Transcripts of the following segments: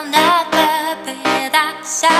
world will never be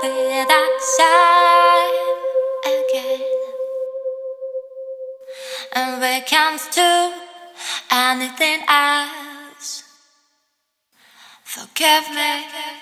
that same again. And when it comes to anything else. Forgive me.